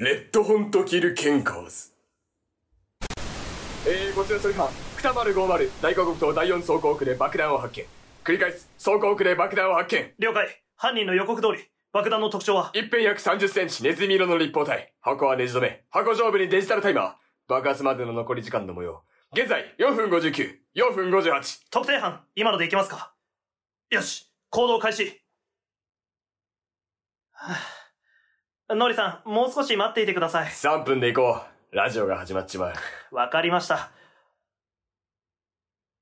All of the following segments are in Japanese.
レッドホントキルケンカーズ。えー、こちら処理班、二丸50、大河国と第4走行区で爆弾を発見。繰り返す、走行区で爆弾を発見。了解。犯人の予告通り、爆弾の特徴は？一辺約30センチ、ネズミ色の立方体。箱はネジ止め。箱上部にデジタルタイマー。爆発までの残り時間の模様。現在、4分59、4分58。特定班、今のでいけますか？よし、行動開始。はあノリさん、もう少し待っていてください。3分で行こう。ラジオが始まっちまう。わかりました。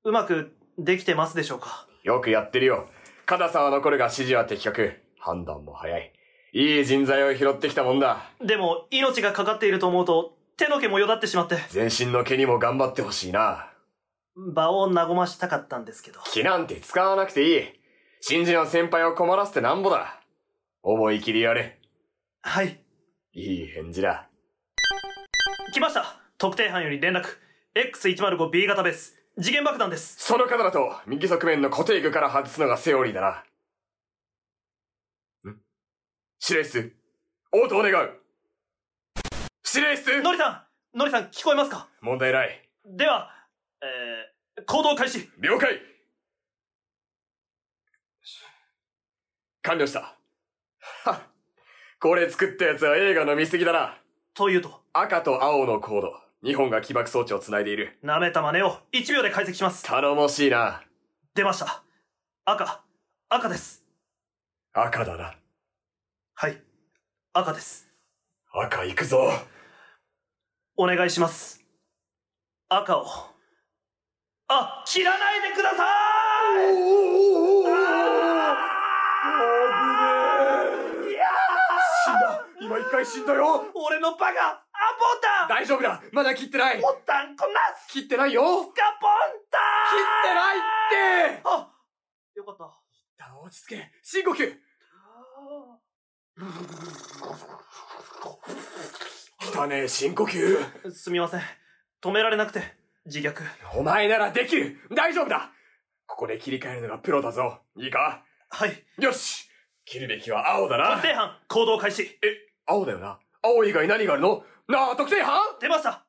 うまくできてますでしょうか？よくやってるよ。カさんは残るが指示は的確。判断も早い。いい人材を拾ってきたもんだ。でも、命がかかっていると思うと、手の毛もよだってしまって、全身の毛にも頑張ってほしいな。場を和ましたかったんですけど。気なんて使わなくていい。新人の先輩を困らせてなんぼだ。思い切りやれ。はい。いい返事だ。来ました特定班より連絡。X105B 型ベース。次元爆弾です。その方だと、右側面の固定具から外すのがセオリーだな。ん？司令室、応答願う。司令室ノリさんノリさん聞こえますか？問題ない。では、えー、行動開始。了解完了した。はっ。これ作ったやつは映画の見過ぎだな。というと、赤と青のコード。2本が起爆装置を繋いでいる。舐めた真似を1秒で解析します。頼もしいな。出ました。赤。赤です。赤だな。はい。赤です。赤行くぞ。お願いします。赤を。あ、切らないでください危ねえ。今一回死んだよ。俺のバカあ、ボタン大丈夫だ。まだ切ってない。ボタンこんなス切ってないよ。切カポンタってないって。あよかった。落ち着け。深呼吸。汚ねえ深呼吸。すみません。止められなくて、自虐。お前ならできる大丈夫だここで切り替えるのがプロだぞ。いいか？はい。よし切るべきは青だな特。定班、行動開始。え、青だよな。青以外何があるの？なあ、特定班？出ました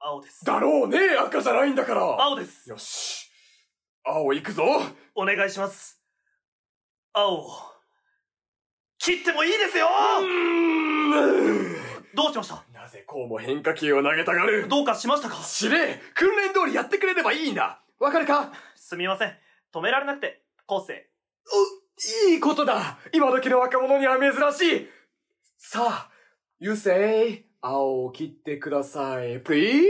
青です。だろうね赤じゃないんだから青です。よし。青行くぞお願いします。青を。切ってもいいですよどうしました？なぜこうも変化球を投げたがる？どうかしましたか？司令訓練通りやってくれればいいんだわかるか？すみません。止められなくて、昴生。いいことだ今時の若者には珍しいさあ、You say 青を切ってください。Please?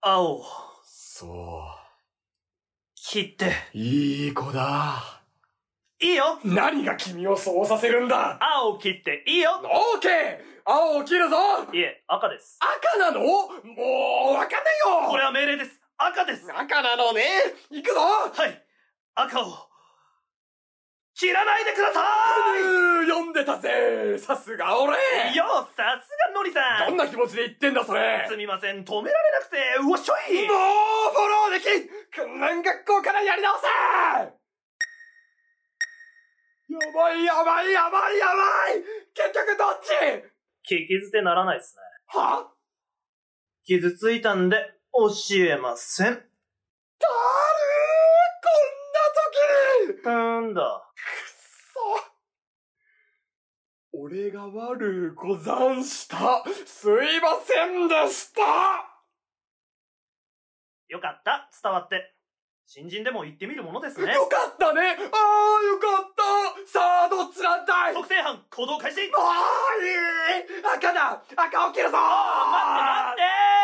青を。そ切って。う。いい子だ。いいよ何が君をそうさせるんだ青を切っていいよオーケー青を切るぞいえ、赤です。赤なの？もう、わかんないよこれは命令です。赤です赤なのね行くぞはい。赤を。切らないでくださうー読んでたぜ。さすが俺。いよさすがノリさん。どんな気持ちで言ってんだそれ。すみません、止められなくて、うわっしょい！もうフォローでき！ん訓練学校からやり直せ！やばいやばいやばいやばい！結局どっち？聞き捨てならないですね。は？傷ついたんで、教えません。だるーなんだ。くそ俺が悪うござんした。すいませんでした。よかった、伝わって。新人でも言ってみるものですね。よかったね。ああよかった。さあどっちなんだい？特定班、行動開始。もういい。赤だ。赤を切るぞ待って待って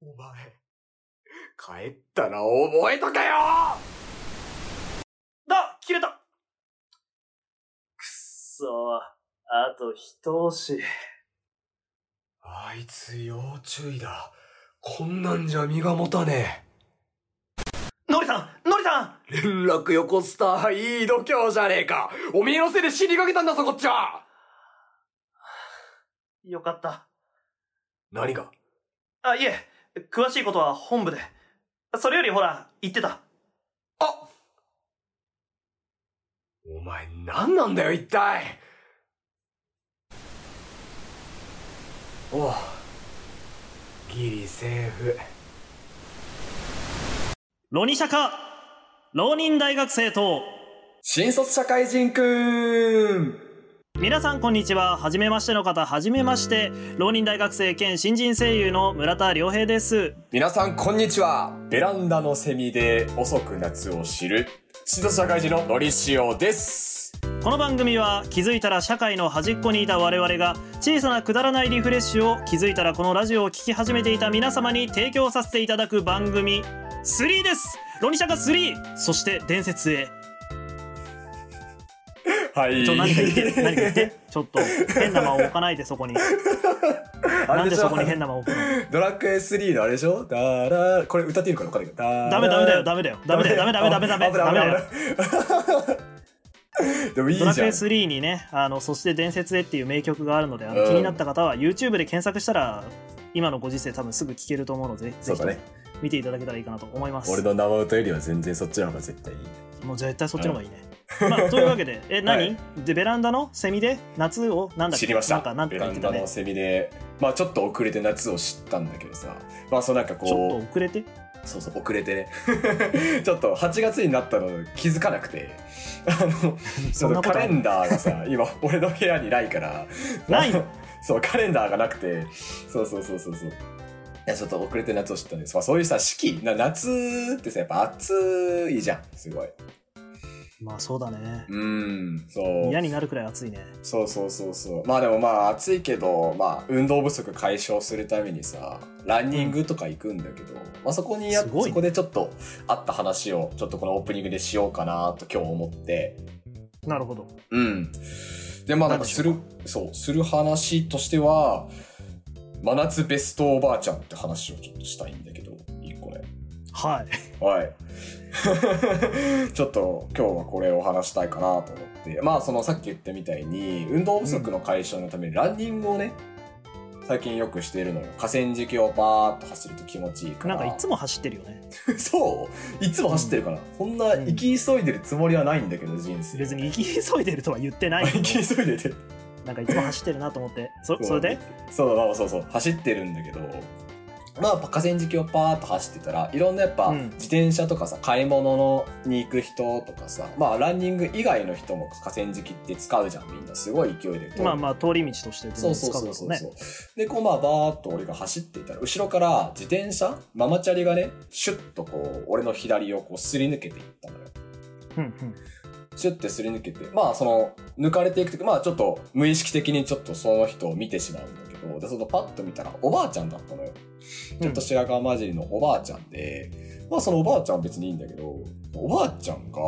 お前、帰ったら覚えとけよだ切れたくっそあと一押し。あいつ要注意だ。こんなんじゃ身が持たねノリさんノリさんえ。連絡よこスター、いい度胸じゃねえか。おめえのせいで死にかけたんだぞ、こっちはよかった。何が？あ、いえ、詳しいことは本部で。それよりほら、言ってた。あお前何なんだよ一体おうギリセーフロニシャカ浪人大学生と新卒社会人くん皆さんこんにちは。初めましての方初めまして。浪人大学生兼新人声優の村田良平です。皆さんこんにちは。ベランダのセミで遅く夏を知る新卒社会人ののりしおです。この番組は気づいたら社会の端っこにいた我々が小さなくだらないリフレッシュを気づいたらこのラジオを聴き始めていた皆様に提供させていただく番組3です。ロニシャカ3そして伝説へはい。ちょ何か言って何か言って。ちょっと変な間を置かないでそこに。なんでそこに変な間を置くの？ドラクエ3のあれでしょ？ダラこれ歌っていいのかな？わかんないけどダダメダメだよ。ダメだよ。ダメだよ。ダメダメダメダメダメだよ。でもいいじゃん。ドラクエ3にねあのそして伝説へっていう名曲があるのであのうん。気になった方は YouTube で検索したら今のご時世多分すぐ聴けると思うのでそうだね。見ていただけたらいいかなと思います。俺の生歌よりは全然そっちの方が絶対いい。もう絶対そっちの方がいいね、まあ、というわけでえ何、はい。でベランダの？セミで？夏を？なんだっけ？知りました。なんかなんベか言ってたね。ランダのセミで。まあちょっと遅れて夏を知ったんだけどさ。まあそうなんかちょっとこ遅れて？うそうそう遅れてね。ちょっと8月になったの気づかなくて。あの そんなことある？カレンダーがさ今俺の部屋にないから。ないの？そうカレンダーがなくて。そうそうそうそうそう。いやちょっと遅れて夏を知ったんです、まあ、そういうさ四季。な夏ってさやっぱ暑いじゃんすごいまあそうだね。うんそう。嫌になるくらい暑いね。そうそうそうそう。まあでもまあ暑いけどまあ運動不足解消するためにさランニングとか行くんだけど、まあそこにやね。そこでちょっとあった話をちょっとこのオープニングでしようかなと今日思って。なるほど。うん。でまあなんかする何そうする話としては真夏ベストおばあちゃんって話をちょっとしたいんだけど一個ねはい。はい。ちょっと今日はこれを話したいかなと思って。まあそのさっき言ったみたいに運動不足の解消のためにランニングをね、最近よくしているのよ。河川敷をバーっと走ると気持ちいいから。なんかいつも走ってるよね。そう。いつも走ってるかな、そんな行き急いでるつもりはないんだけど、人生。別に行き急いでるとは言ってない。行き急いでて。なんかいつも走ってるなと思って。そそれで？そう、まあそうそう、走ってるんだけど、まあ河川敷をパーッと走ってたら、いろんなやっぱうん自転車とかさ、買い物のに行く人とかさ、まあランニング以外の人も河川敷って使うじゃん、みんな。すごい勢いで。まあまあ通り道としてそう使そううそうそうそう。で、こうまあバーッと俺が走っていたら、後ろから自転車ママチャリがね、シュッとこう、俺の左をこうすり抜けていったのよ。うんうんシュッてすり抜けて、まあその、抜かれていくとき、まあちょっと無意識的にちょっとその人を見てしまうんだけど、で、そのパッと見たらおばあちゃんだったのよ。ちょっと白髪混じりのおばあちゃんで、まあそのおばあちゃんは別にいいんだけど、おばあちゃんが、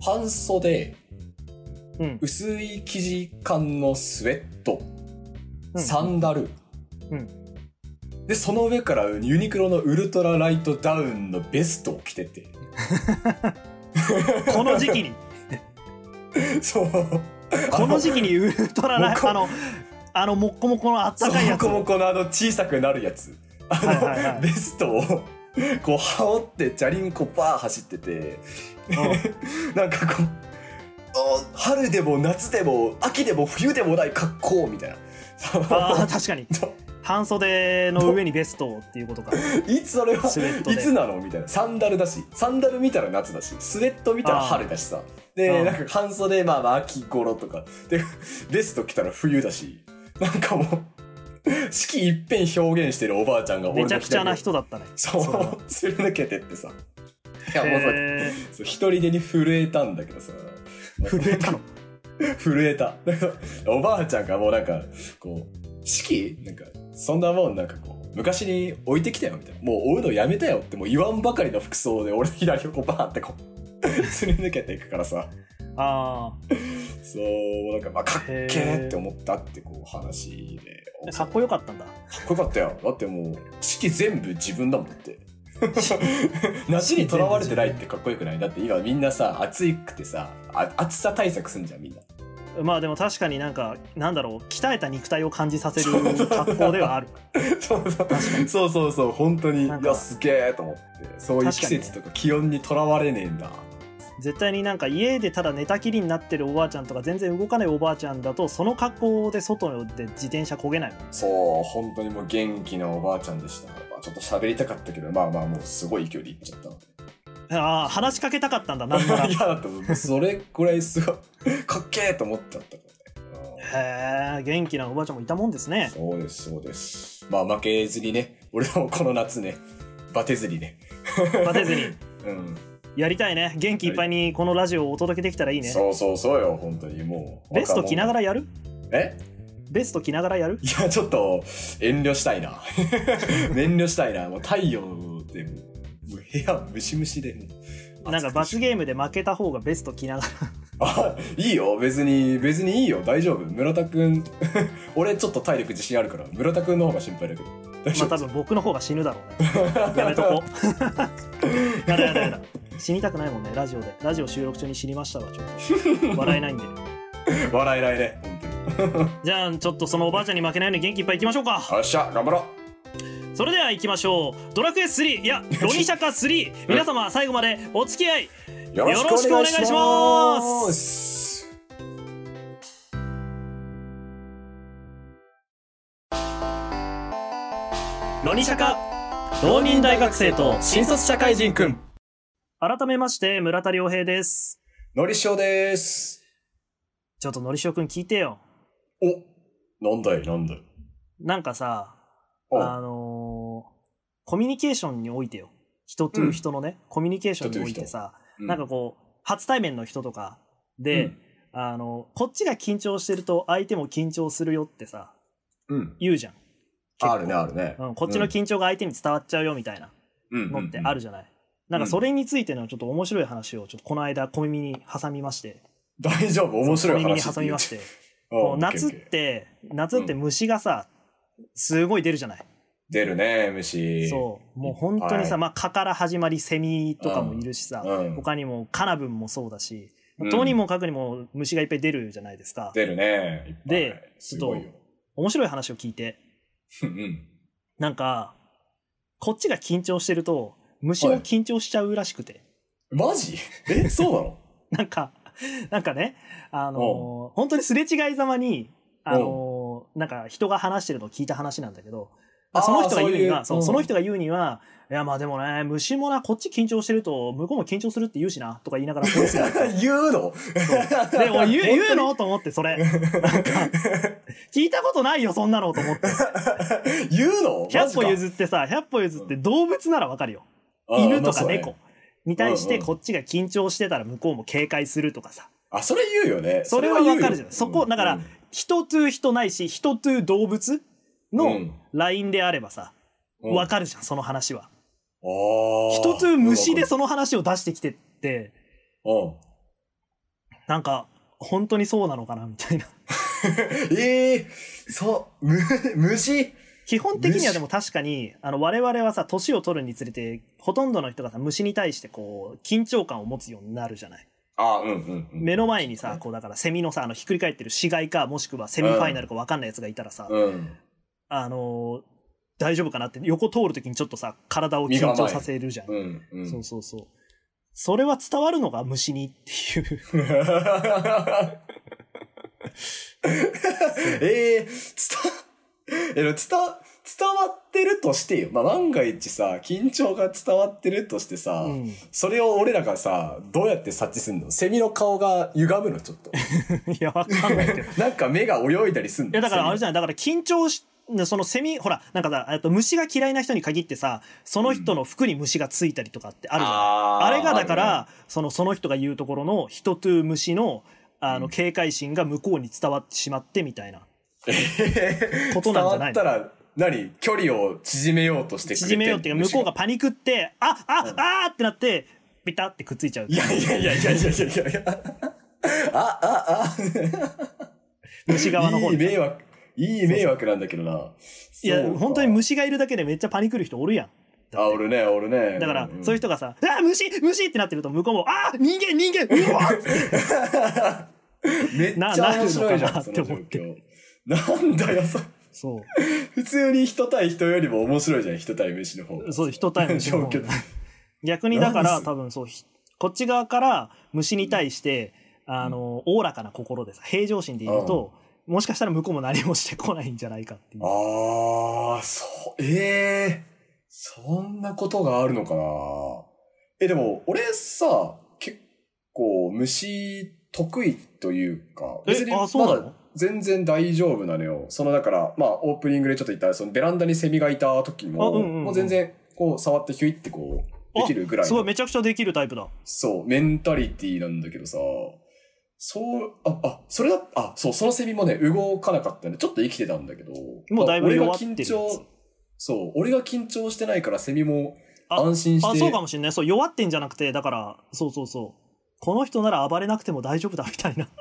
半袖、うん。薄い生地感のスウェット、うん。サンダル、うん。で、その上からユニクロのウルトラライトダウンのベストを着てて、この時期に。そう。この時期にウルトララもこあのあのもっこもこのあったかいやつ。モコモコのあの小さくなるやつ。あの、はいはい。はいベストを、こう、羽織って、チャリンコバー走ってて、なんかこう、あ春でも夏でも秋でも冬でもない格好みたいな。ああ確かに 半袖の上にベストっていうことか いつそれは、スウェットでいつなのみたいな。サンダルだし、サンダル見たら夏だし、スウェット見たら春だしさ。あで、ーなんか半袖、まあまあ秋頃とか。で、ベスト着たら冬だし。なんかもう、四季一変表現してるおばあちゃんが俺のめちゃくちゃな左人だったねそうれはすり抜けてってさ。いや、もうさ、へそう一人でに震えたんだけどさ。ー震えたの？震えた。おばあちゃんがもうなんか、こう、四季？なんか、そんなもんなんかこう、昔に置いてきたよみたいな。もう追うのやめたよってもう言わんばかりの服装で俺の左をこうバーンってこう、すり抜けていくからさ。あそう、なんかまあかっけーって思ったってこう話で。あかっこよかったんだかっこよかったよ。だってもう、四季全部自分だもんだって。夏にとらわれてないってかっこよくない？だって今みんなさ、暑くてさ、あ暑さ対策すんじゃんみんな。まあでも確かになんかなんだろう鍛えた肉体を感じさせる格好ではある。そうそう。そうそう本当にいやすげえと思って。そういう季節とか気温にとらわれねえんだ。絶対になんか家でただ寝たきりになってるおばあちゃんとか全然動かないおばあちゃんだとその格好で外で自転車焦げない。そう本当にもう元気なおばあちゃんでした、まあ、ちょっと喋りたかったけどまあまあもうすごい勢いで行っちゃったのでああ話しかけたかったんだ なんなら。いやだってもうそれくらいすごい。かっけえと思っちゃったから。ねへえ元気なおばあちゃんもいたもんですね。そうですそうです。まあ負けずにね俺らもこの夏ねバテずにね。バテずに。うん。やりたいね。元気いっぱいにこのラジオをお届けできたらいいね。そうそうそうよ本当にもう。ベスト着ながららやる？え？ベスト着ながらやる？いやちょっと遠慮したいな。遠慮したいな。もう太陽でもうもう部屋ムシムシで。なんか罰ゲームで負けた方がベスト着ながら。あいいよ。別に別にいいよ。大丈夫。村田くん。俺ちょっと体力自信あるから。村田くんの方が心配だけど。大丈夫。まあ多分僕の方が死ぬだろうね。やめとこう。やだやだやだ。死にたくないもんね。ラジオで。ラジオ収録中に死にましたわ。ちょっと。笑えないんで笑えないね。本当に。じゃあちょっとそのおばあちゃんに負けないように元気いっぱいいきましょうか。よっしゃ。頑張ろそれでは行きましょう。ドラクエ3いやロニシャカ3皆様最後までお付き合い。うよろしくお願いします。ロニシャカ浪人大学生と新卒社会人くん。改めまして村田亮平です。のりしおです。ちょっとのりしおくん聞いてよ。おなんだいなんだい。なんかさお。あのーコミュニケーションにおいてよ。人と人のね、コミュニケーションにおいてさ、うなんかこう初対面の人とかで、うん。あのこっちが緊張してると相手も緊張するよってさうん。言うじゃん。あるねあるね。うん、こっちの緊張が相手に伝わっちゃうよみたいなのってあるじじゃない、なんかそれについてのちょっと面白い話をちょっとこの間小耳に挟みまして。大丈夫？面白い小耳に話挟みまして。夏って夏って虫がさ、すごい出るじゃない出るね虫そう。もう本当にさ、はいまあ蚊から始まりセミとかもいるしさ、うん。他にもカナブンもそうだし、うん。とにもかくにも虫がいっぱい出るじゃないですか。出るねですごいよ。面白い話を聞いて。うんなんかこっちが緊張してると虫も緊張しちゃうらしくて、マジ？えそうなの？なんかなんかねあのー本当にすれ違いざまにあのーなんか人が話してるのを聞いた話なんだけどその人が言うにはそうその人が言うには、いやまあでもね、虫もな、こっち緊張してると、向こうも緊張するって言うしな、とか言いながら 言うの？で、おい言う言うの？と思って、それ。なんか、聞いたことないよ、そんなのと思って。言うの？100歩ず譲ってさ、100歩譲って動物ならわかるよ。犬とか猫。に対してこっちが緊張してたら向こうも警戒するとかさ。あそれ言うよね。それはわかるじゃん。そこ、だからうん、人と人ないし、人と動物うのん。ラインであればさ、うん。わかるじゃん、その話は。あー。人と虫でその話を出してきてって、うん。なんか、本当にそうなのかなみたいな。ええそうむ虫？基本的にはでも確かに、あの、我々はさ、年を取るにつれて、ほとんどの人がさ、虫に対してこう、緊張感を持つようになるじゃない？あうんうんうん。目の前にさ、こう、だからセミのさ、あの、ひっくり返ってる死骸か、もしくはセミファイナルか分かんないやつがいたらさ、うんあのー大丈夫かなって、横通るときにちょっとさ、体を緊張させるじゃん。うんうんそうそうそう。それは伝わるのが虫にっていう。ええ伝え伝わ伝わってるとしてよ。まあ、万が一さ、緊張が伝わってるとしてさ、うん。それを俺らがさ、どうやって察知すんの？セミの顔が歪むのちょっと。いや、わかんないけど。い なんか目が泳いだりすんの？や、だからあれじゃゃない。だから緊張し、そのセミ、ほら、なんかさ、えっと虫が嫌いな人に限ってさ、その人の服に虫がついたりとかってあるじゃん。あーあれがだから、その、その人が言うところの人と虫の、あの、警戒心が向こうに伝わってしまってみたいな。ことなんじゃないの？伝わったら、何？距離を縮めようとして縮めようっていうか、向こうがパニクって、あ、あ、あーってなって、ピタってくっついちゃうい。やいやいやいやいやいやいやいや。あ、あ、虫側のあ。方に。いい迷惑、いい迷惑なんだけどな。いや、本当に虫がいるだけでめっちゃパニクる人おるやん。あ、俺ね、俺ね。だから、んそういう人がさ、あ、虫虫！ってなってると、向こうも、あ、人間人間うわっ！めっちゃ面白いじゃん、なって思って。況。なんだよ、そそ普通に人対人よりも面白いじゃん、人対虫の方。そう、人対虫の方逆にだから多分そう、ひこっち側から虫に対して、あの、おおらかな心でさ、平常心でいると、もしかしたら向こうも何もしてこないんじゃないかっていう。ああ、そう、ええそんなことがあるのかなえ、でも、俺さ、結構虫得意というか、え別にまだ全然大丈夫なのよ。そのだから、まあ、オープニングでちょっと言った、そのベランダにセミがいた時も、あうんうんうんもう全然、こう、触ってヒュイってこう、できるぐらいのすごい、めちゃくちゃできるタイプだ。そう、メンタリティなんだけどさ、そう、あ、あ、それだ、あ、そう、そのセミもね、動かなかったんで、ちょっと生きてたんだけど、もうだいぶ俺が弱ってるやつ緊張、そう、俺が緊張してないからセミもあ安心して、あ、そうかもしんない。そう、弱ってんじゃなくて、だから、そうそうそう。この人なら暴れなくても大丈夫だみたいな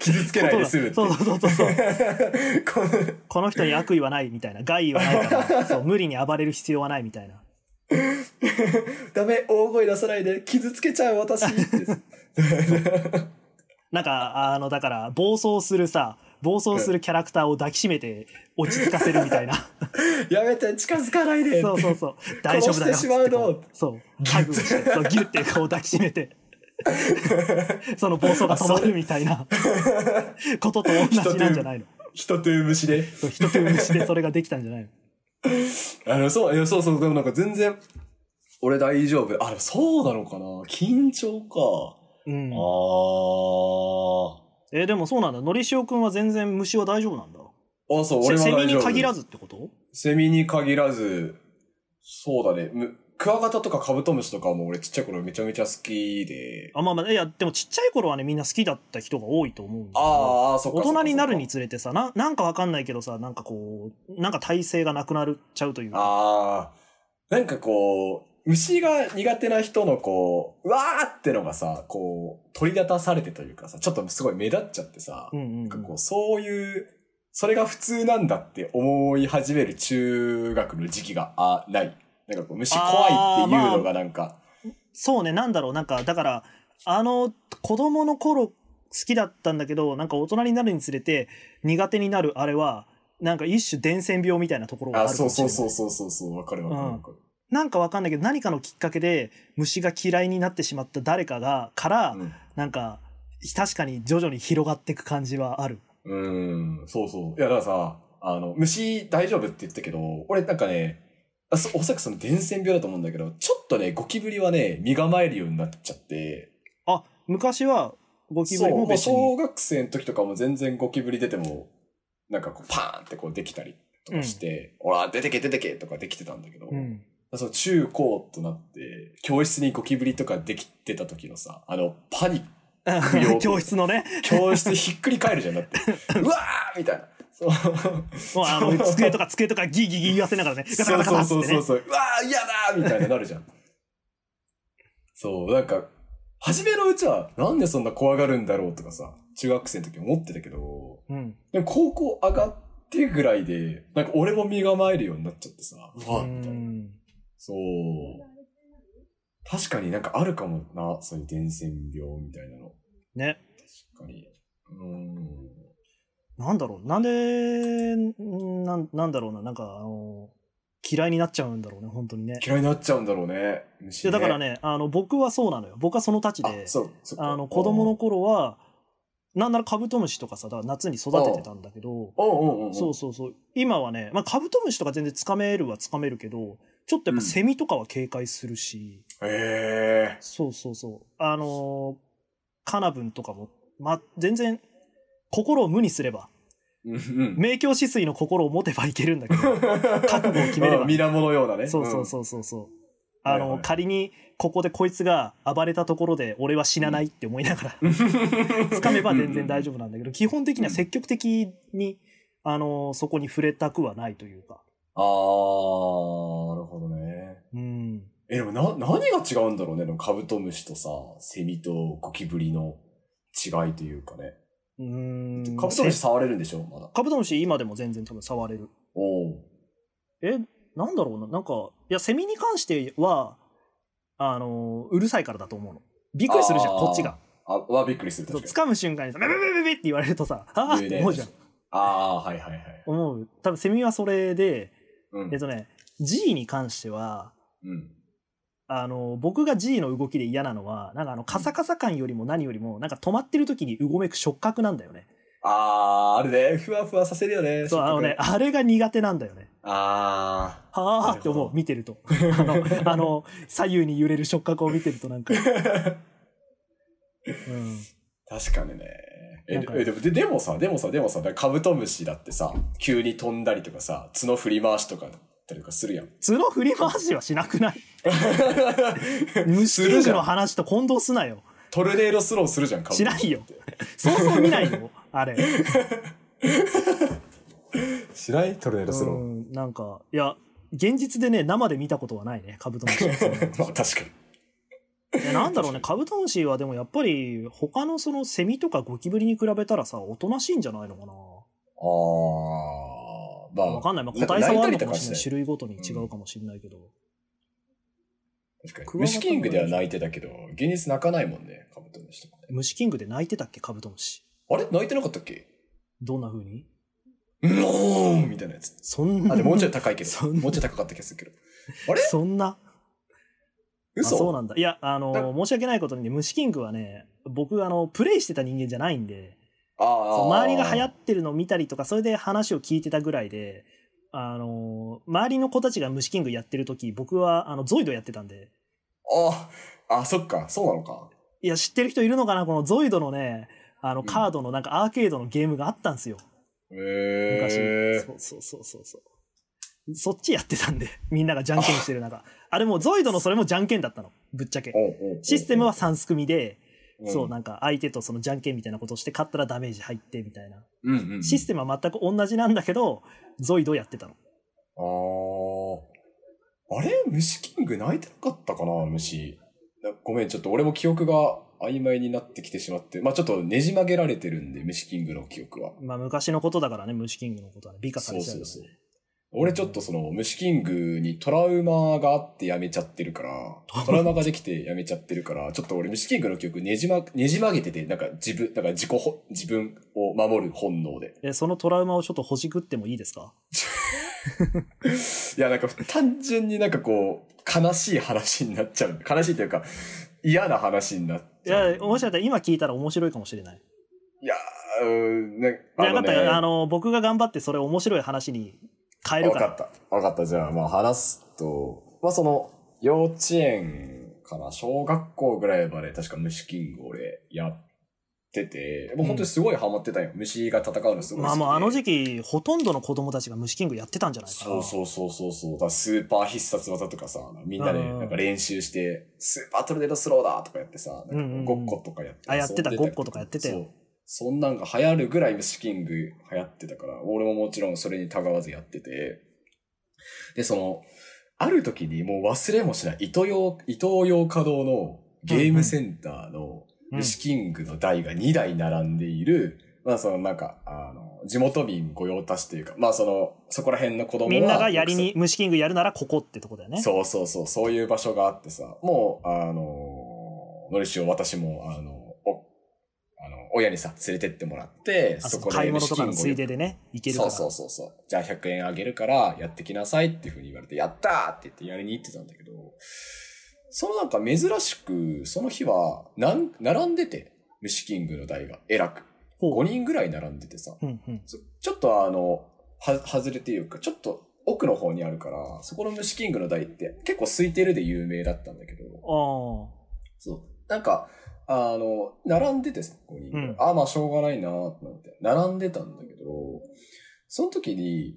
傷つけないで済む。そうそうそうそうそう このこの人に悪意はないみたいな害意はないからそう無理に暴れる必要はないみたいな ダメ、大声出さないで、傷つけちゃう私。なんかあのだから暴走するさ暴走するキャラクターを抱きしめて落ち着かせるみたいな。やめて、近づかないで。そうそうそう。大丈夫だよ殺してしまうの。そう。ハグてそうギュッてこう抱きしめて。そ の暴走が止まるみたいな。ことと同じなんじゃないの。人という虫で。人と虫でそれができたんじゃないの あの、そう、いやそうそう、でもなんか全然、俺大丈夫。あ、そうなのかな？緊張か。うんああ。えーでもそうなんだのりしおくんは全然虫は大丈夫なんだあ、そう、セセミ俺は大丈夫。に限らずってこと？セミに限らず、そうだね。むクワガタとかカブトムシとかも俺ちっちゃい頃めちゃめちゃ好きで。あまあまあいやでもちっちゃい頃はねみんな好きだった人が多いと思うんだけどああ、そっか大。人になるにつれてさななんかわかんないけどさなんかこうなんか体勢がなくなっちゃうというかああ。なんかこう、虫が苦手な人のこう、うわーってのがさ、こう、取り立たされてというかさ、ちょっとすごい目立っちゃってさ、うんうんうんなんかこう、そういう、それが普通なんだって思い始める中学の時期が、あ、ない。なんかこう、虫怖いっていうのがなんか、そうねなんだろう。なんかだからあの子供の頃好きだったんだけどなんか大人になるにつれて苦手になるあれはなんか一種伝染病みたいなところがああ、るかそうもしれない。そうそうそうそうそう、わかるわかるわかる。なんかわかんないけど何かのきっかけで虫が嫌いになってしまった誰かがから、うん。なんか確かに徐々に広がっていく感じはある。うーん、そうそう。いや、だからさ、あの、虫大丈夫って言ったけど、俺なんかね、おそらくその伝染病だと思うんだけど、ちょっとね、ゴキブリはね、身構えるようになっちゃって、あ昔はゴキブリも別に。小学生の時とかも全然ゴキブリ出ても、なんかこうパーンってこうできたりとかして、ほら、出てけ出てけとかできてたんだけど、うん。その中高となって、教室にゴキブリとかできてた時のさ、あの、パニックよ 教室のね。教室ひっくり返るじゃん、だって。うわーみたいな。そう。もうあの机とか机とかギーギーギー言わせながらねガタそうガタガタそうってねそうそうそう。うわー嫌だーみたいななるじゃん。そう、なんか、初めのうちは、なんでそんな怖がるんだろうとかさ、中学生の時思ってたけど、うんでも高校上がってぐらいで、なんか俺も身構えるようになっちゃってさ、ううわみたいな。んそう。確かになんかあるかもな、そういう伝染病みたいなの。ね確かに。うーん。なんだろう。なんでんなんなんだろうな。なんかあの嫌いになっちゃうんだろうね。本当にね。嫌いになっちゃうんだろうね。虫いやだから。ねあの僕はそうなのよ。僕はそのたちあ、でそう、そっか。あの子供の頃はなんならカブトムシとかさだから夏に育ててたんだけどうんうんうんうん。そうそうそう。今はね、まあ、カブトムシとか全然つかめるはつかめるけどちょっとやっぱセミとかは警戒するし、へえ。そうそうそう。あのーカナブンとかも、まあ、全然心を無にすればうんうん。明鏡止水の心を持てばいけるんだけど 覚悟を決めればうん水面のようなね。そうそうそうそうそうあの、はいはい仮にここでこいつが暴れたところで俺は死なないって思いながら、うん。つかめば全然大丈丈夫なんだけど、基本的には積極的に、あのそこに触れたくはないというか。夫。あー、なるほどね。うん。え、でもな、何が違うんだろうね。カブトムシとさ、セミとゴキブリの違いというかね。うーん。カブトムシせ触れるんでしょ？まだ。カブトムシ今でも全然多分触れる。おうえ、なんだろうな？なんか、いや、セミに関しては、あのうるさいからだと思うの。びっくりするじゃん、こっちが。あ、はびっくりする。掴む瞬間にさ、ベベベベベって言われるとさ、ああって思うじゃん。ああ、はいはいはい。思う。多分セミはそれで、うんえっ。とね、G に関しては、うん。あの、僕が G の動きで嫌なのは、なんかあの、カサカサ感よりも何よりも、なんか止まってる時にうごめく触覚なんだよね。ああ、あれね、ふわふわさせるよね。そう、あのね、あれが苦手なんだよね。あはあって思う、見てると。あの、あの、左右に揺れる触覚を見てるとなんか。うん。あ、確かにね。え、でも、ででもさ、でもさ、でもさ、カブトムシだってさ、急に飛んだりとかさ、角振り回しとかだったりとかするやん。角振り回しはしなくない？虫キングの話と混同すなよ。トルネードスローするじゃん、しないよそうそう見ないよ、あれ。しない？トルネードスロー。うん、なんか、いや、現実でね、生で見たことはないね、カブトムシ。まあ確かに。なんだろうね、カブトムシはでもやっぱり、他のそのセミとかゴキブリに比べたらさ、おとなしいんじゃないのかな。ああ、まあ。わかんない。まあ、個体差はあるのかもしれない。種類ごとに違うかもしれないけど。確かに。虫キングでは泣いてたけど、現実泣かないもんね、カブトムシとかね。虫キングで泣いてたっけ、カブトムシ。あれ？泣いてなかったっけ？どんな風に？うおーんみたいなやつ。そんな。あ、でももうちょい高いけど。もうちょい高かった気がするけど。あれ？そんなあ嘘そうなんだ。いや、あのだ申し訳ないことにね、虫キングはね、僕、あの、プレイしてた人間じゃないんで。周りが流行ってるのを見たりとか、それで話を聞いてたぐらいで、あの、周りの子たちが虫キングやってる時、僕は、あの、ゾイドやってたんで、ああ、あ、そっか、そうなのか。いや、知ってる人いるのかな？このゾイドのね、あの、んカードのなんかアーケードのゲームがあったんですよ。へ昔。え。そうそうそうそうそう。そっちやってたんで、みんながじゃんけんしてる中。あれもゾイドのそれもじゃんけんだったの。ぶっちゃけ。システムは3すくみで、うんそう、なんか相手とそのじゃんけんみたいなことをして勝ったらダメージ入ってみたいな。うんうんうん。システムは全く同じなんだけど、ゾイドやってたの。ああ。あれ？虫キング泣いてなかったかな？虫。なごめん、ちょっと俺も記憶が曖昧になってきてしまって。まあちょっとねじ曲げられてるんで、虫キングの記憶は。まあ昔のことだからね、虫キングのことはね、美化されちゃうよね。そうそう俺ちょっとその虫キングにトラウマがあってやめちゃってるから、トラウマ？ができてやめちゃってるから、ちょっと俺虫キングの記憶ねじま、ねじ曲げてて、なんか自分、なんか自己ほ、自分を守る本能で。え、そのトラウマをちょっとほじくってもいいですか？いや、なんか単純になんかこう、悲しい話になっちゃう。悲しいというか、嫌な話になっいちゃう。や、もしかしたら今聞いたら面白いかもしれない。いやー、うーん、ね、いや、分かったよ。あのの、僕が頑張ってそれ面白い話に変えね、るか。わからった。わかった。じゃあ、まあ話すと、まあその、幼稚園から小学校ぐらいまで確か虫キング俺やってて、もう本当にすごいハマってたよ。虫が戦うのすごい好きで。まあもうあの時期、ほとんどの子供たちが虫キングやってたんじゃないかな。そうそうそうそうそう。だからスーパー必殺技とかさ、みんなでうんなんか練習して、スーパートルネードスローだとかやってさ、うんうんうんなんかごっことかやって。あやってたごっことかやってたよそう。そんなんが流行るぐらい虫キング流行ってたから、俺ももちろんそれにたがわずやってて。で、その、ある時にもう忘れもしない、伊東洋、伊東洋華堂のゲームセンターのうん虫キングの台が2台並んでいる、まあそのなんか、あの、地元民御用達というか、まあその、そこら辺の子供はみんながやりに、虫キングやるならここってとこだよね。そうそうそう、そういう場所があってさ、もう、あの、のりしお、私も、あの、親にさ、連れてってもらって、あそそこで買い物とかのついででね、いけるから。そうそうそうそう。じゃあ100円あげるから、やってきなさいっていうふうに言われて、やったーって言ってやりに行ってたんだけど、そのなんか珍しく、その日は、なん、並んでて、虫キングの台が、偉く。ほう5人ぐらい並んでてさ、うんうん。そちょっとあの、は、外れていうか、ちょっと奥の方にあるから、そこの虫キングの台って結構空いてるで有名だったんだけど、あそう。なんか、あの、並んでてさ、5人ぐらい。うんああ、まあしょうがないなーってなって、並んでたんだけど、その時に、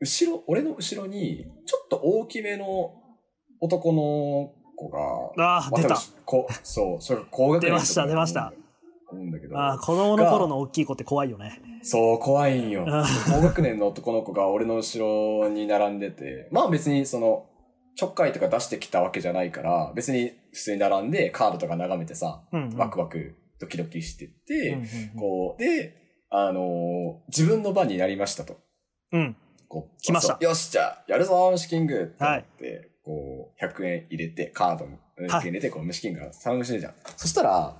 後ろ、俺の後ろに、ちょっと大きめの男の子が、あ。まあ出た。こそう、それが高学年出ました出ました。思うんだけど。ああ、子供の頃の大きい子って怖いよね。そう、怖いんよ。あ高学年の男の子が俺の後ろに並んでて、まあ別にその、ちょっかいとか出してきたわけじゃないから、別に普通に並んでカードとか眺めてさ、うんうんワクワクドキドキしてって、うんうんうんこう、で、あのー自分の番になりましたと。うん。こう来ましたよし、じゃあ、やるぞ、虫キングってなって、こう、100円入れて、カードも、100円入れて、こう、虫キングが頼むしじゃん。そしたら、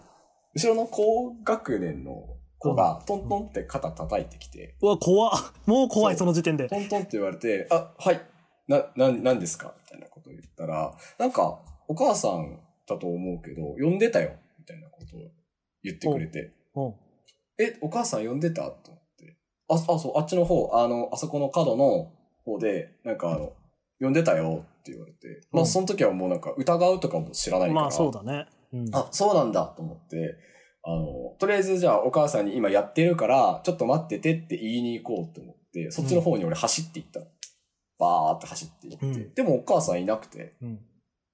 後ろの高学年の子がトントンって肩叩いてきて、うわ、怖っもう怖い、その時点で。トントンって言われて、あ、はい、な、な、なんですか？みたいなことを言ったら、なんか、お母さんだと思うけど、呼んでたよみたいなことを言ってくれて、うん。え、お母さん呼んでた？と思って。あ、あ、そう、あっちの方、あの、あそこの角の方で、なんかあの、呼んでたよって言われて、まあうんその時はもうなんか疑うとかも知らないから、まあそうだね。うん。あ、そうなんだと思って、あの、とりあえずじゃあお母さんに今やってるから、ちょっと待っててって言いに行こうと思って、そっちの方に俺走って行ったの。バーって走って行って、うん。でもお母さんいなくて、うん。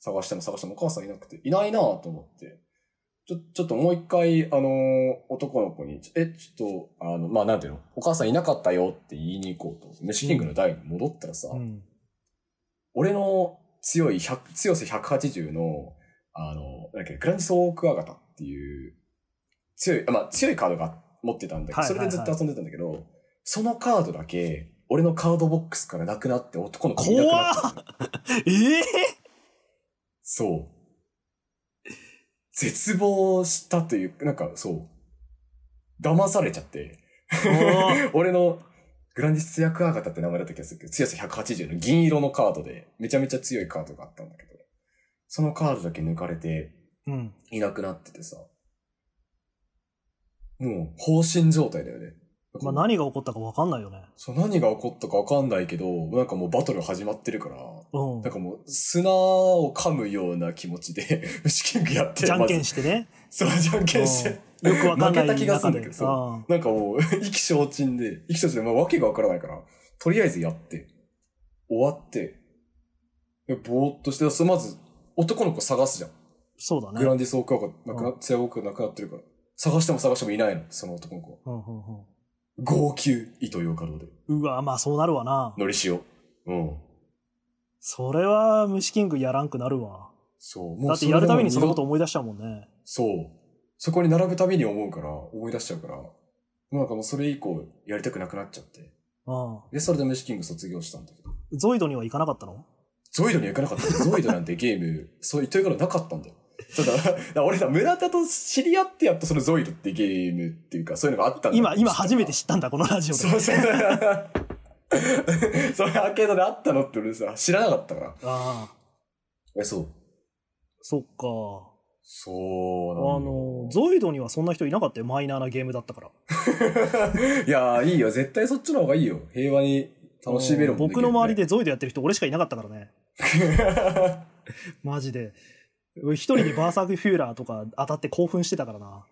探しても探してもお母さんいなくて、いないなと思って、ちょ、ちょっともう一回、あのー男の子に、え、ちょっと、あの、まあ、なんていうの？お母さんいなかったよって言いに行こうとメシキングの台に戻ったらさ、うん。俺の強い100、強さ180の、あの、なんだっけ、グランジソークワガタっていう、強い、あまあ、強いカードが持ってたんだけど、それでずっと遊んでたんだけど、そのカードだけ、俺のカードボックスからなくなって男の子いなくなっ。ええ そう。絶望したという、なんかそう。騙されちゃって。お 俺のグランディスツヤクワガタって名前だった気がするけど、強さ180の銀色のカードで、めちゃめちゃ強いカードがあったんだけど、そのカードだけ抜かれて、うん。いなくなっててさ。もう、放心状態だよね。まあ何が起こったかわかんないよね。そう、何が起こったかわかんないけど、なんかもうバトル始まってるから、うんなん。かもう砂を噛むような気持ちで、虫キングやってじゃんけんしてね。そう、じゃんけんして。うんよくわかんない負けた気がするんだけど中であなんかもう、意気消沈で、意気消沈で、まあ、わけがわからないから、とりあえずやって、終わって、でぼーっとして、そまず、男の子探すじゃん。そうだね。グランディスオークがなくな、ツヤオークがなくなってるから。探しても探してもいないの、その男の子は。うんうんうん号泣、糸ようかどうで。うわ、まあそうなるわな。のりしお。うん。それは虫キングやらんくなるわ。そう。もうだってやるたびにそのこと思い出しちゃうもんね。そう。そこに並ぶたびに思うから、思い出しちゃうから、なんかもうそれ以降、やりたくなくなっちゃって。うで、それで虫キング卒業したんだけど。ん。ゾイドには行かなかったの？ゾイドには行かなかった。ゾイドなんてゲーム、そう、というからなかったんだよ。ただ、だから俺さ、村田と知り合ってやっとそのゾイドってゲームっていうか、そういうのがあったんだ今、今初めて知知ったんだ、このラジオで。そうそう。それアーケードであったのって俺さ、知らなかったから。ああ、え、そう。そっか。そうあなんだの、ゾイドにはそんな人いなかったよ。マイナーなゲームだったから。いやー、いいよ。絶対そっちの方がいいよ。平和に楽しめるもんね僕の周りで。でゾイドやってる人俺しかいなかったからね。マジで。一人でバーサークフューラーとか当たって興奮してたからな。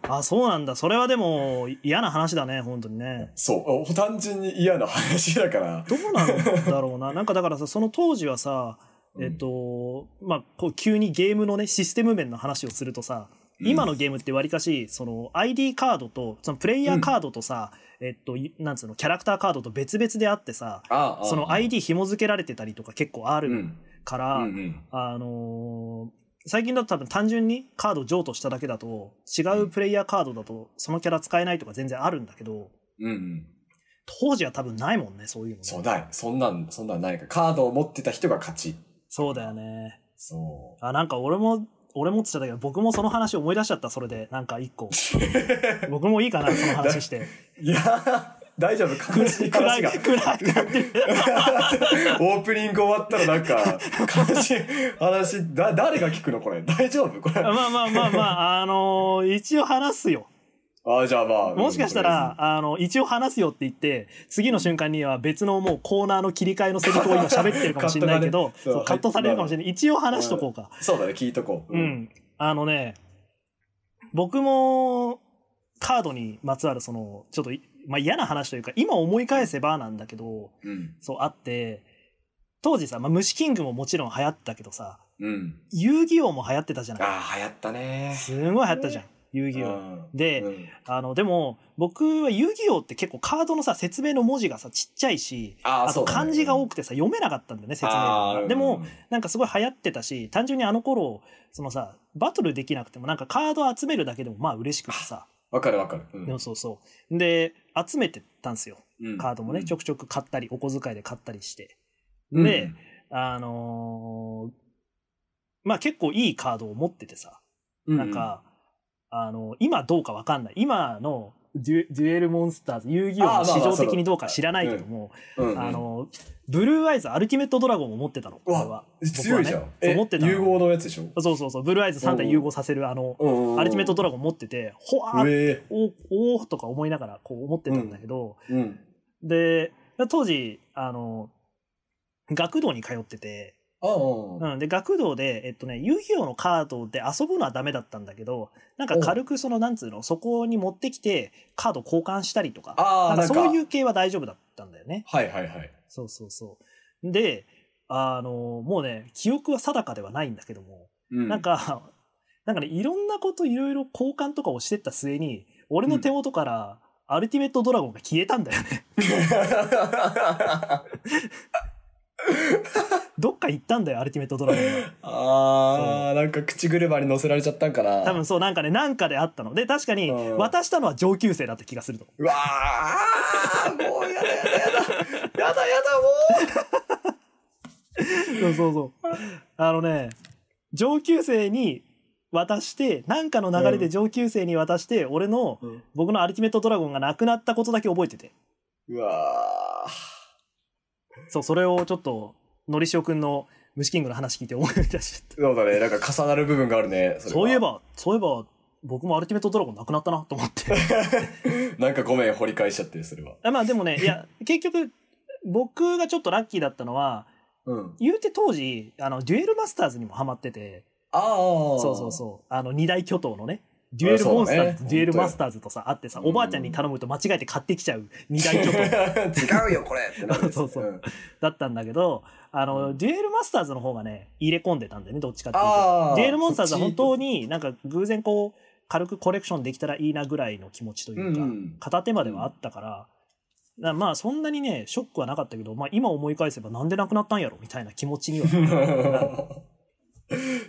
あ、そうなんだ。それはでも嫌な話だね、本当にね。そう。単純に嫌な話だから。どうなんだろうな。なんかだからさ、その当時はさ、えっと、まあ、こう急にゲームのね、システム面の話をするとさ、うん今のゲームってわりかし、その ID カードと、そのプレイヤーカードとさ、えっと、いなんつうの、キャラクターカードと別々であってさ、ああその ID 紐付けられてたりとか結構あるうん。から、うんうん。あのー最近だと多分単純にカード譲渡しただけだと、違うプレイヤーカードだとそのキャラ使えないとか全然あるんだけど、うんうん。当時は多分ないもんね、そういうのね。そうない。そんなん、そんなんないから。カードを持ってた人が勝ち。そうだよね。そあ、なんか俺も、俺もって言ったけど、僕もその話思い出しちゃった、それで。なんか一個。僕もいいかな、その話して。う。いやー、大丈夫？悲しい話が。オープニング終わったらなんか、悲しい話、だ、誰が聞くの？これ。大丈夫？これ。あまあまあまあまあ、あのー一応話すよ。あ、じゃあまあ。もしかしたら、あの、一応話すよって言って、次の瞬間には別のもうコーナーの切り替えのセリフを今喋ってるかもしれないけど、カッねカットされるかもしれない。一応話しとこうか。そうだね、聞いとこう。う。ん。あのね、僕も、カードにまつわるその、ちょっとい、まあ嫌な話というか、今思い返せばなんだけど、うん。そうあって、当時さ、まあ、虫キングももちろん流行ったけどさ、うん。遊戯王も流行ってたじゃない。ああ、流行ったね。すごい流行ったじゃん、遊戯王。うんでうんあの、でも、僕は遊戯王って結構カードのさ、説明の文字がさ、ちっちゃいし、あと漢字が多くてさ、読めなかったんだよね、説明が。でも、うんなんかすごい流行ってたし、単純にあの頃、そのさ、バトルできなくても、なんかカード集めるだけでもまあ嬉しくてさ、わかるわかる。うんでもそうそう。で、集めてたんすよ。うんカードもね、ちょくちょく買ったり、お小遣いで買ったりして。うんで、あのーまあ結構いいカードを持っててさ、うなん、か、あの、今どうかわかんない。今のデュデュエルモンスターズ、遊戯王の市場的にどうか知らないけども、うんうんあの、ブルーアイズアルティメットドラゴンを持ってたの。俺は強いじゃん。ねそう持ってたの融合のやつでしょ？そうそうそう、ブルーアイズ3体融合させるあの、アルティメットドラゴン持ってて、ほわー上。おおーとか思いながらこう思ってたんだけど、うん。で、当時、あの、学童に通ってて、うん、で、学童で、えっとね、遊戯王のカードで遊ぶのはダメだったんだけど、なんか軽くその、なんつうの、そこに持ってきて、カード交換したりとか、ああ、なんかなんか。そういう系は大丈夫だったんだよね。はいはいはい。そうそうそう。で、あの、もうね、記憶は定かではないんだけども、うんなんか、なんかね、いろんなこといろいろ交換とかをしてった末に、俺の手元から、アルティメットドラゴンが消えたんだよね。どっか行ったんだよ、アルティメットドラゴンが。ああ、なんか口車に乗せられちゃったんかな。多分そう、なんかね、なんかであったの。で、確かに、うん渡したのは上級生だった気がすると。うわあ、もうやだやだやだ。やだやだも そうそうそう。あのね、上級生に渡して、なんかの流れで上級生に渡して、俺の、う。僕のアルティメットドラゴンがなくなったことだけ覚えてて。うわそう、それをちょっと、のりしおくんの虫キングの話聞いて思い出しちゃった。そうだね。なんか重なる部分があるね。れはそういえ。ば、そういえば、僕もアルティメットドラゴンなくなったなと思って。なんかごめん、掘り返しちゃって、それは。あまあでもね、いや、結局、僕がちょっとラッキーだったのは、うん。言うて当時、あの、デュエルマスターズにもハマってて、ああ。そうそうそう、あの、二大巨頭のね、デュエルモンスターズデュエルマスターズとさ、あってさ、おばあちゃんに頼むと間違えて買ってきちゃう二大巨頭。違うよ、これってな そうそうだったんだけど、あの、デュエルマスターズの方がね、入れ込んでたんだよね、どっちかっていうと。デュエルモンスターズは本当に。になんか偶然こう、軽くコレクションできたらいいなぐらいの気持ちというか、うんうん。片手まではあったから、なまあそんなにね、ショックはなかったけど、まあ今思い返せばなんでなくなったんやろみたいな気持ちには。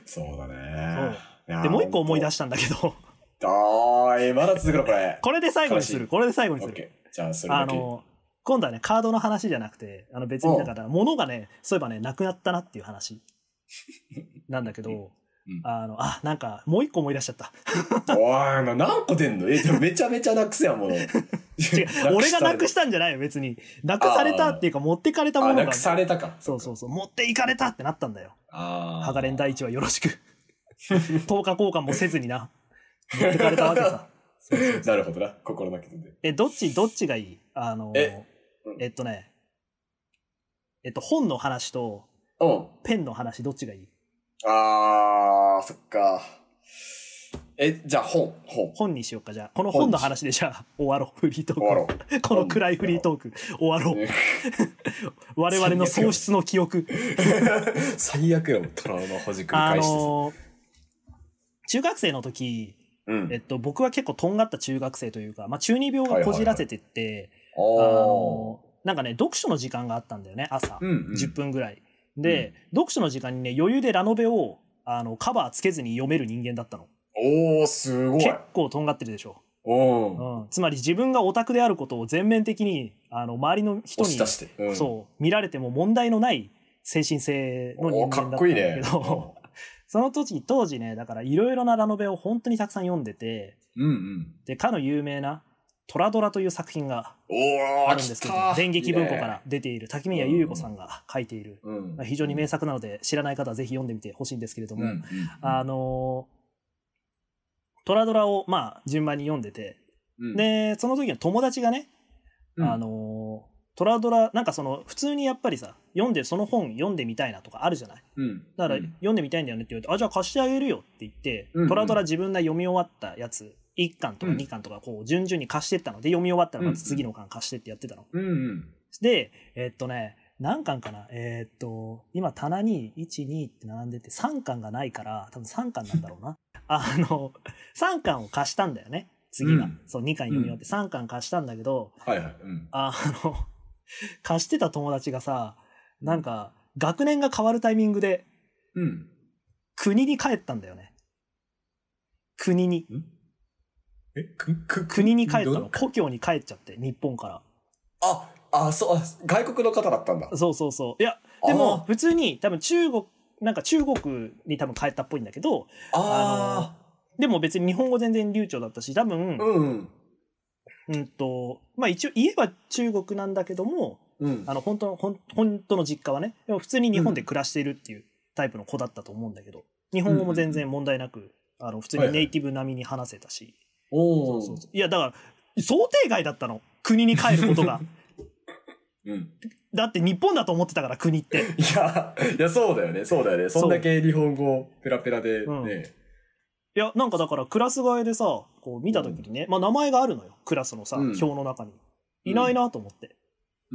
そうだね。で、もう一個思い出ししたんだけど、ああ、え、まだ続くの、これ。これで最後にする。これで最後にする。オッケー。じゃあ、それだけ。あの、今度はね、カードの話じゃなくて、あの別にだから、物がね、そういえばね、なくなったなっていう話なんだけど、うんあの、あ、なんか、もう一個思い出しちゃった。おい、な何個出んの？え、でもめちゃめちゃなくすやん、もの。違う俺がなくしたんじゃないよ、別に。なくされたっていうか、持ってかれたもあ、のが。なくされたか。そうそうそう、持っていかれたってなったんだよ。ああ。ハガレン第一はよろしく。10日交換もせずにな。持ってかれたわけさ。そうそうなるほどな。心の傷で。え、どっち、どっちがいい？あの、えうんえっとね、えっと、本の話とうん。ペンの話、どっちがいい？あー、そっか。え、じゃあ本、本。本にしようか、じゃあ。この本の話でじゃあ、終わろう、フリートーク。終わろう。この暗いフリートーク、終わろう。ね 我々の喪失の記憶。最悪よ、トラウマほじくりあ返してさ。のー中学生の時、うん。えっと、僕は結構とんがった中学生というか、まあ、中二病がこじらせてって、あおのーなんかね、読書の時間があったんだよね、朝。うんうん10分ぐらい。で、読書の時間にね、余裕でラノベを、あの、カバーつけずに読める人間だったの。おー、すごい。結構とんがってるでしょ。おー。うん。つまり自分がオタクであることを全面的に、あの、周りの人に押し、出して。うんそう、見られても問題のない精神性の人間だったんだっこいいねけ。ど、その時、当時ね、だからいろいろなラノベを本当にたくさん読んでて、うんうん。で、かの有名な、トラドラという作品があるんですけど電撃文庫から。出ている滝宮優子さんが書いている、うん。まあ非常に名作なので知らない方はぜひ読んでみてほしいんですけれども、うんうん。あのートラドラをまあ順番に読んでて、うん。でその時の友達がね、うん。あのートラドラなんかその普通にやっぱりさ読んでその本読んでみたいなとかあるじゃない？うんだからうん読んでみたいんだよねって言われて、あじゃあ貸してあげるよって言って、うんうんトラドラ自分が読み終わったやつ1巻とかうん2巻とかこう順々に貸してったので読み終わったらまず次の巻貸してってやってたの、うんうん。で、えっとね、何巻かな？えっと、今棚に1、2って並んでて3巻がないから、多分3巻なんだろうな。あの、3巻を貸したんだよね。次が。うんそう、2巻読み終わって3巻貸したんだけど、はいはい。うん。あの、貸してた友達がさ、なんか、学年が変わるタイミングでうん。国に帰ったんだよね。国に。え、く、く、国に帰ったの。故郷に帰っちゃって、日本から。あ、あ、そう、あ外国の方だったんだ。そうそうそう。いや、でも、普通に多分中国、なんか中国に多分帰ったっぽいんだけど、あでも別に日本語全然流暢だったし、多分、うん。うんと、まあ一応家は中国なんだけども、うん。あの、本当の、本当の実家はね、でも普通に日本で暮らしているっていうタイプの子だったと思うんだけど、日本語も全然問題なく、あの、普通にネイティブ並みに話せたし、おーそうそういや、だから、想定外だったの。国に帰ることが。うん。だって日本だと思ってたから、国って。いや、いや、そうだよね。そうだよね。そんだけ日本語ペラペラでうんね。いや、なんかだからクラス替えでさ、こう見たときにね、まあ名前があるのよ。クラスのさ、うん表の中に。いないなと思って。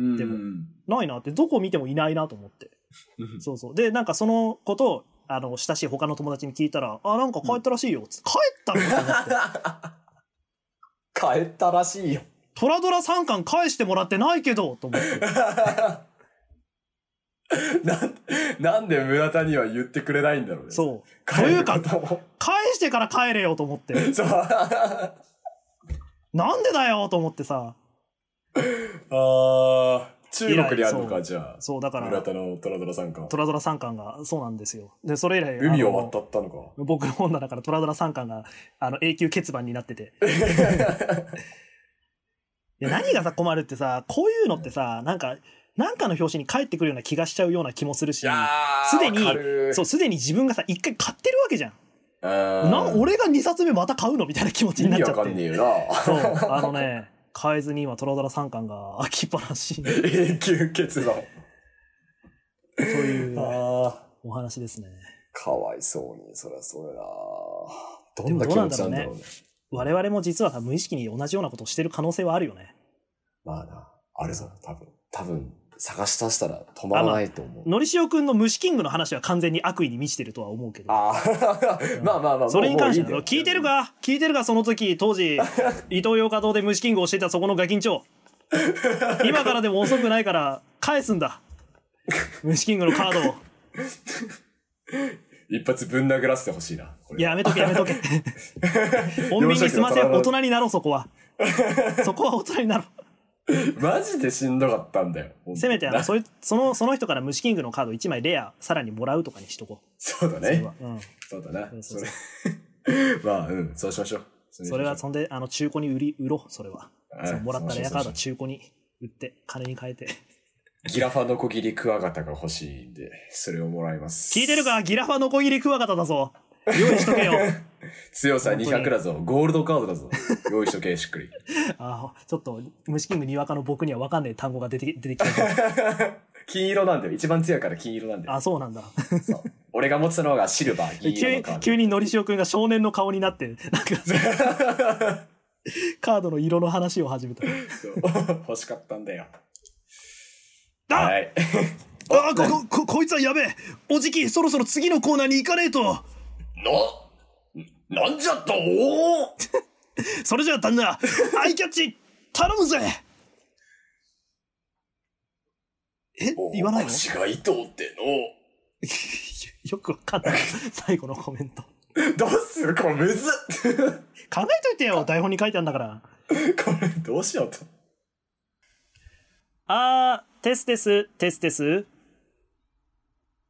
うん。でもうんないなって、どこ見てもいないなと思って。そうそう。で、なんかそのことを、あの、親しい他の友達に聞いたら、あ、なんか帰ったらしいよ。つって帰ったのと思って。帰ったらしいよ。トラドラ3巻返してもらってないけど、と思って。なん、なんで村田には言ってくれないんだろうね。そう。というか返してから帰れよと思って。そう。あ なんでだよと思ってさ。あ、中国にあるのか、じゃあ。そう、だから村、田のトラドラさんか。トラドラ3巻がそうなんですよ。で、それ以来、海を渡ったのか。僕の本棚からトラドラ3巻が、あの、永久欠番になってて。いや、何がさ、困るってさ、こういうのってさ、なんか、なんかの表紙に返ってくるような気がしちゃうような気もするし、すでにそう、すでに自分がさ、一回買ってるわけじゃん。な俺が2冊目また買うのみたいな気持ち意になっちゃって。味わかんねえよな。そう、あのね、買えずに今、トラドラ3巻が 空きっぱなしと永久欠番。いうお話ですね。かわいそうに、そりゃそうやな。どんな気持どうなんだろうんね。我々も実はさ無意識に同じようなことをしてる可能性はあるよね。まあな、あるぞ、多分。多分、探し出したら止まらないと思う。のりしおくんの虫キングの話は完全に悪意に満ちてるとは思うけど。ああ、まあまあまあ、それに関しては聞いてるか？聞いてるか？その時、当時、伊東洋華堂で虫キングをしていたそこのガキンチョ。今からでも遅くないから、返すんだ。虫キングのカードを。一発ぶん殴らせてほしいな。やめとけやめとけ。穏便に済ませ。大人になろう、そこは。そこは大人になろ マジでしんどかったんだよ。う。せめてあの、なそいその、その人から虫キングのカード1枚レア、さらにもらうとかにしとこう。そうだね。うん。そうだな。それ。まあ、うん、そうしましょう。それはそんで、あの、中古に売り、売ろう、それは。うんそのもらったレアカード中古に売って、金に変えて。ギラファノコギリクワガタが欲しいんで、それをもらいます。聞いてるか？ギラファノコギリクワガタだぞ。用意しとけよ。強さ本当に200だぞ。ゴールドカードだぞ。用意しとけ、しっくり。あーちょっと、虫キングにわかの僕にはわかんない単語が出てき出てきた。金色なんだよ。一番強いから金色なんだよ。あ、そうなんだ。そう俺が持つのがシルバー、銀色急にのカード。急にのりしおくんが少年の顔になって、なんか、カードの色の話を始めた。欲しかったんだよ。あはい。あこ、こ、こ、こいつはやべえおじき、そろそろ次のコーナーに行かねえとな、なんじゃとお それじゃあ旦那、アイキャッチ、頼むぜえ？言わないの？腰が糸って よくわかんない。最後のコメント。の。どうする？これむずっ考えといてよ、台本に書いてあるんだから。これどうしようと。あー、テステス、テステス。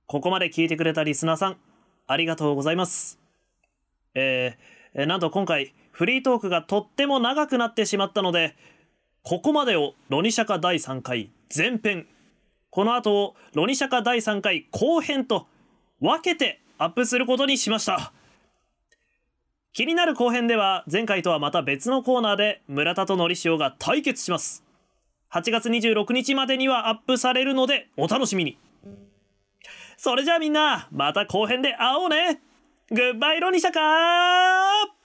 ここまで聞いてくれたリスナーさん、ありがとうございます。えー、なんと今回、フリートークがとっても長くなってしまったので、ここまでをロニシャカ第3回前編、この後をロニシャカ第3回後編と分けてアップすることにしました。気になる後編では前回とはまた別のコーナーで村田とのりしおが対決します。8月26日までにはアップされるのでお楽しみにそれじゃあみんなまた後編で会おうね。グッバイロニシャカー